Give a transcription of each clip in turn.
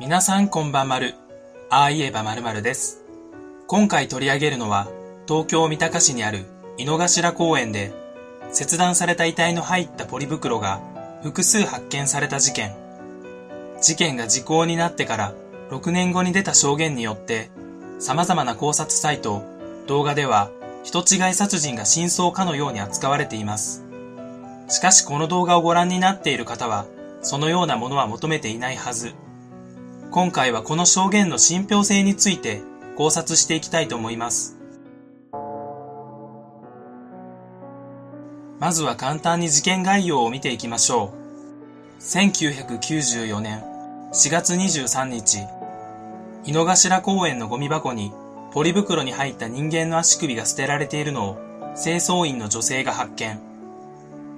皆さんこんばんまる。ああ言えばまるまるです。今回取り上げるのは、東京三鷹市にある井の頭公園で、切断された遺体の入ったポリ袋が複数発見された事件。事件が時効になってから6年後に出た証言によって、様々な考察サイト、動画では人違い殺人が真相かのように扱われています。しかしこの動画をご覧になっている方は、そのようなものは求めていないはず。今回はこの証言の信憑性について考察していきたいと思います。まずは簡単に事件概要を見ていきましょう。1994年4月23日、井の頭公園のゴミ箱にポリ袋に入った人間の足首が捨てられているのを清掃員の女性が発見。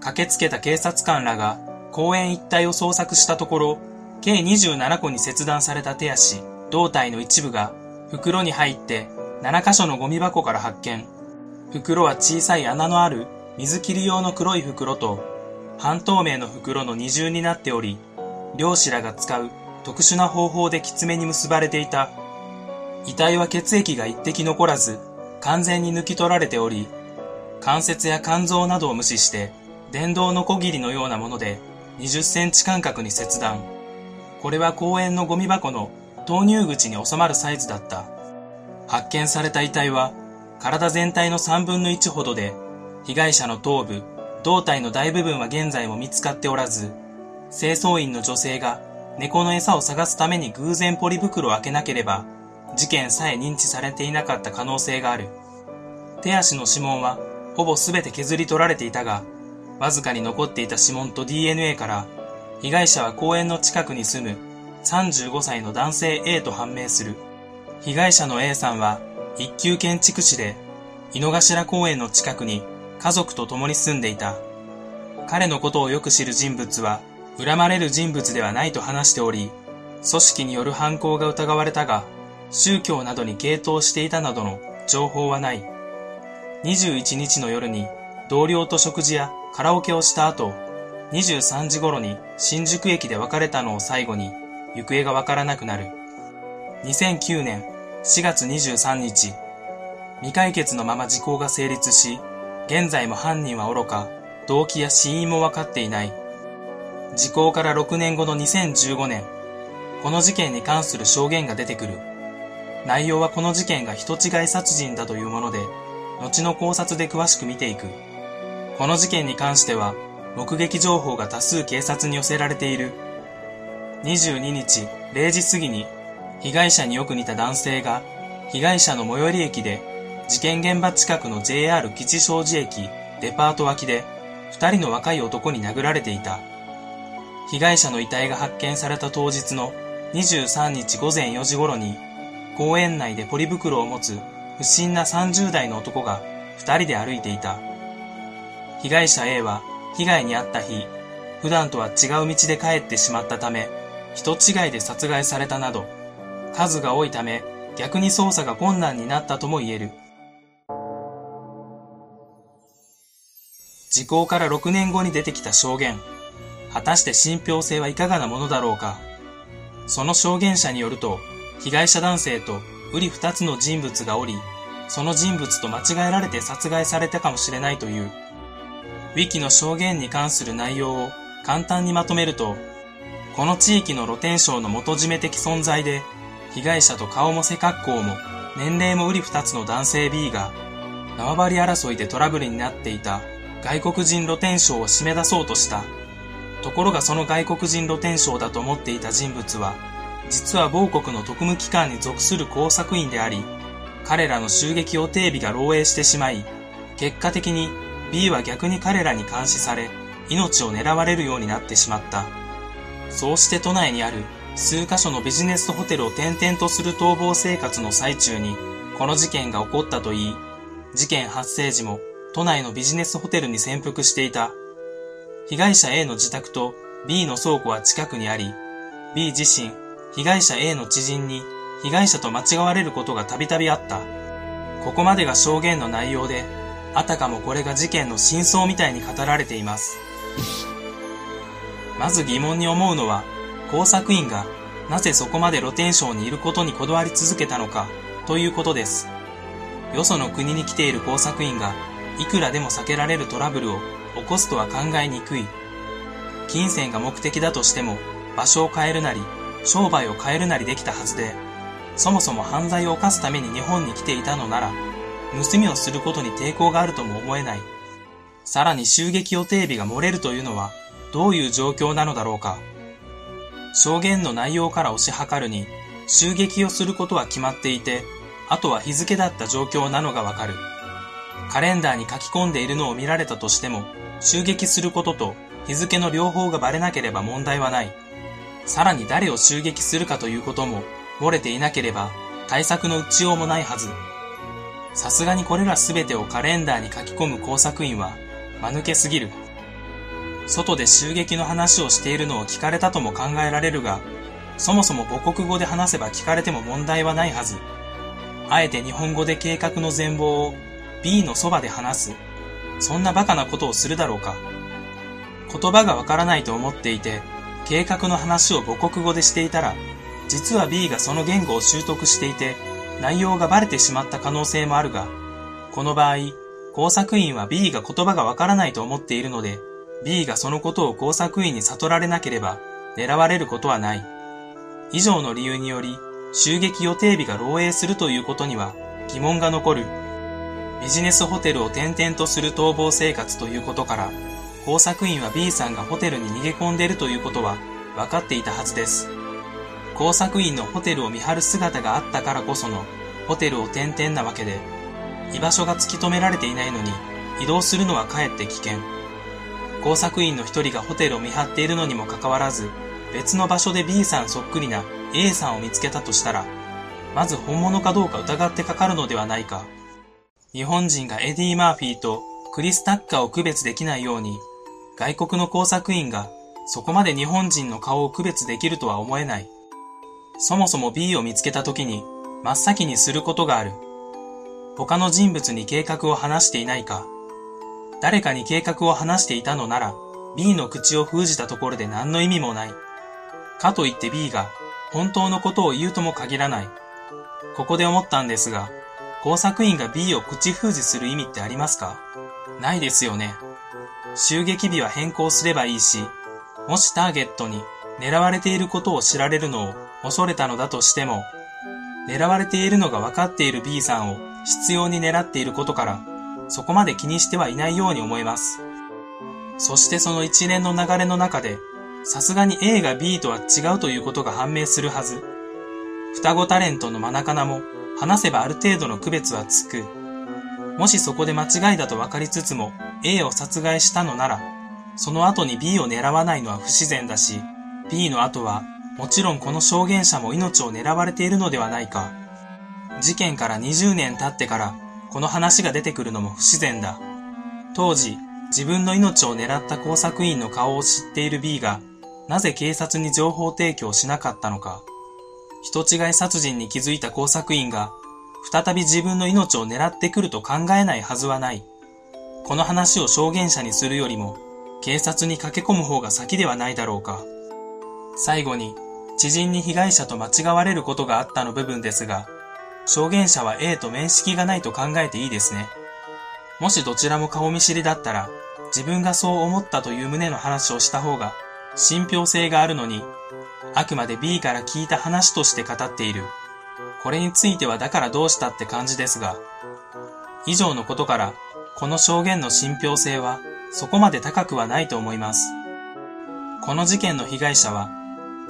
駆けつけた警察官らが公園一帯を捜索したところ、計27個に切断された手足、胴体の一部が袋に入って7箇所のゴミ箱から発見。袋は小さい穴のある水切り用の黒い袋と半透明の袋の二重になっており、漁師らが使う特殊な方法できつめに結ばれていた。遺体は血液が一滴残らず完全に抜き取られており、関節や肝臓などを無視して電動のこぎりのようなもので20センチ間隔に切断。これは公園のゴミ箱の投入口に収まるサイズだった。発見された遺体は体全体の3分の1ほどで、被害者の頭部、胴体の大部分は現在も見つかっておらず、清掃員の女性が猫の餌を探すために偶然ポリ袋を開けなければ、事件さえ認知されていなかった可能性がある。手足の指紋はほぼ全て削り取られていたが、わずかに残っていた指紋と DNA から、被害者は公園の近くに住む35歳の男性 A と判明する。被害者の A さんは一級建築士で、井の頭公園の近くに家族と共に住んでいた。彼のことをよく知る人物は、恨まれる人物ではないと話しており、組織による犯行が疑われたが、宗教などに傾倒していたなどの情報はない。21日の夜に同僚と食事やカラオケをした後、23時頃に新宿駅で別れたのを最後に行方がわからなくなる。2009年4月23日、未解決のまま時効が成立し、現在も犯人は愚か、動機や死因も分かっていない。時効から6年後の2015年、この事件に関する証言が出てくる。内容はこの事件が人違い殺人だというもので、後の考察で詳しく見ていく。この事件に関しては、目撃情報が多数警察に寄せられている。22日0時過ぎに、被害者によく似た男性が、被害者の最寄り駅で、事件現場近くの JR 吉祥寺駅デパート脇で、二人の若い男に殴られていた。被害者の遺体が発見された当日の23日午前4時頃に、公園内でポリ袋を持つ不審な30代の男が二人で歩いていた。被害者 A は被害に遭った日、普段とは違う道で帰ってしまったため、人違いで殺害されたなど、数が多いため逆に捜査が困難になったとも言える。時効から6年後に出てきた証言。果たして信憑性はいかがなものだろうか。その証言者によると、被害者男性と瓜二つの人物がおり、その人物と間違えられて殺害されたかもしれないという。ウィキの証言に関する内容を簡単にまとめると、この地域の露天商の元締め的存在で、被害者と顔も背格好も年齢も瓜二つの男性 B が、縄張り争いでトラブルになっていた外国人露天商を締め出そうとした。ところがその外国人露天商だと思っていた人物は、実は某国の特務機関に属する工作員であり、彼らの襲撃予定日が漏洩してしまい、結果的に B は逆に彼らに監視され、命を狙われるようになってしまった。そうして都内にある数カ所のビジネスホテルを転々とする逃亡生活の最中に、この事件が起こったといい、事件発生時も都内のビジネスホテルに潜伏していた。被害者 A の自宅と B の倉庫は近くにあり、B 自身、被害者 A の知人に被害者と間違われることがたびたびあった。ここまでが証言の内容で、あたかもこれが事件の真相みたいに語られています。まず疑問に思うのは、工作員がなぜそこまで露天商にいることにこだわり続けたのかということです。よその国に来ている工作員がいくらでも避けられるトラブルを起こすとは考えにくい。金銭が目的だとしても場所を変えるなり商売を変えるなりできたはずで、そもそも犯罪を犯すために日本に来ていたのなら、盗みをすることに抵抗があるとも思えない。さらに襲撃予定日が漏れるというのはどういう状況なのだろうか。証言の内容から推し量るに、襲撃をすることは決まっていて、あとは日付だった状況なのがわかる。カレンダーに書き込んでいるのを見られたとしても、襲撃することと日付の両方がバレなければ問題はない。さらに誰を襲撃するかということも漏れていなければ対策の打ちようもないはず。さすがにこれらすべてをカレンダーに書き込む工作員は間抜けすぎる。外で襲撃の話をしているのを聞かれたとも考えられるが、そもそも母国語で話せば聞かれても問題はないはず。あえて日本語で計画の全貌を B のそばで話す。そんなバカなことをするだろうか。言葉がわからないと思っていて、計画の話を母国語でしていたら、実は B がその言語を習得していて、内容がバレてしまった可能性もあるが、この場合、工作員は B が言葉がわからないと思っているので、B がそのことを工作員に悟られなければ、狙われることはない。以上の理由により、襲撃予定日が漏洩するということには疑問が残る。ビジネスホテルを転々とする逃亡生活ということから、工作員は B さんがホテルに逃げ込んでいるということは分かっていたはずです。工作員のホテルを見張る姿があったからこそのホテルを転々なわけで、居場所が突き止められていないのに移動するのはかえって危険。工作員の一人がホテルを見張っているのにもかかわらず、別の場所で B さんそっくりな A さんを見つけたとしたら、まず本物かどうか疑ってかかるのではないか。日本人がエディ・マーフィーとクリス・タッカーを区別できないように、外国の工作員がそこまで日本人の顔を区別できるとは思えない。そもそも B を見つけた時に真っ先にすることがある。他の人物に計画を話していないか。誰かに計画を話していたのなら B の口を封じたところで何の意味もない。かといって B が本当のことを言うとも限らない。ここで思ったんですが、工作員が B を口封じする意味ってありますか？ないですよね。襲撃日は変更すればいいし、もしターゲットに狙われていることを知られるのを恐れたのだとしても、狙われているのが分かっている B さんを必要に狙っていることから、そこまで気にしてはいないように思えます。そしてその一連の流れの中で、さすがに A が B とは違うということが判明するはず。双子タレントのマナカナも話せばある程度の区別はつく。もしそこで間違いだと分かりつつも A を殺害したのなら、その後に B を狙わないのは不自然だし、B の後はもちろんこの証言者も命を狙われているのではないか。事件から20年経ってからこの話が出てくるのも不自然だ。当時、自分の命を狙った工作員の顔を知っている B が、なぜ警察に情報提供しなかったのか。人違い殺人に気づいた工作員が、再び自分の命を狙ってくると考えないはずはない。この話を証言者にするよりも、警察に駆け込む方が先ではないだろうか。最後に、知人に被害者と間違われることがあったの部分ですが、証言者は A と面識がないと考えていいですね。もしどちらも顔見知りだったら、自分がそう思ったという旨の話をした方が、信憑性があるのに、あくまで B から聞いた話として語っている。これについてはだからどうしたって感じですが、以上のことからこの証言の信憑性はそこまで高くはないと思います。この事件の被害者は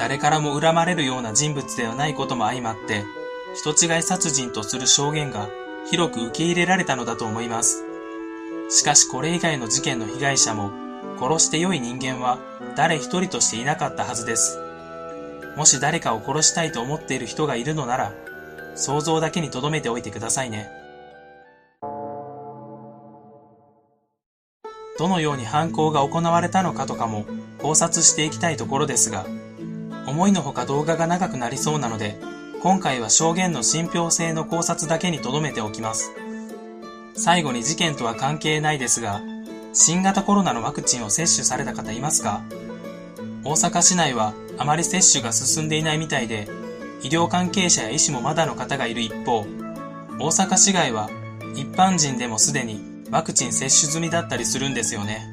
誰からも恨まれるような人物ではないことも相まって、人違い殺人とする証言が広く受け入れられたのだと思います。しかしこれ以外の事件の被害者も殺して良い人間は誰一人としていなかったはずです。もし誰かを殺したいと思っている人がいるのなら、想像だけに留めておいてくださいね。どのように犯行が行われたのかとかも考察していきたいところですが、思いのほか動画が長くなりそうなので、今回は証言の信憑性の考察だけに留めておきます。最後に事件とは関係ないですが、新型コロナのワクチンを接種された方いますか？大阪市内はあまり接種が進んでいないみたいで、医療関係者や医師もまだの方がいる一方、大阪市外は一般人でもすでにワクチン接種済みだったりするんですよね。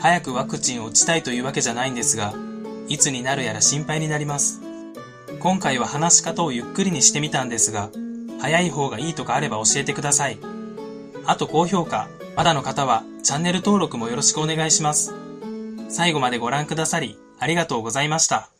早くワクチンを打ちたいというわけじゃないんですが、いつになるやら心配になります。今回は話し方をゆっくりにしてみたんですが、早い方がいいとかあれば教えてください。あと高評価、まだの方はチャンネル登録もよろしくお願いします。最後までご覧くださり、ありがとうございました。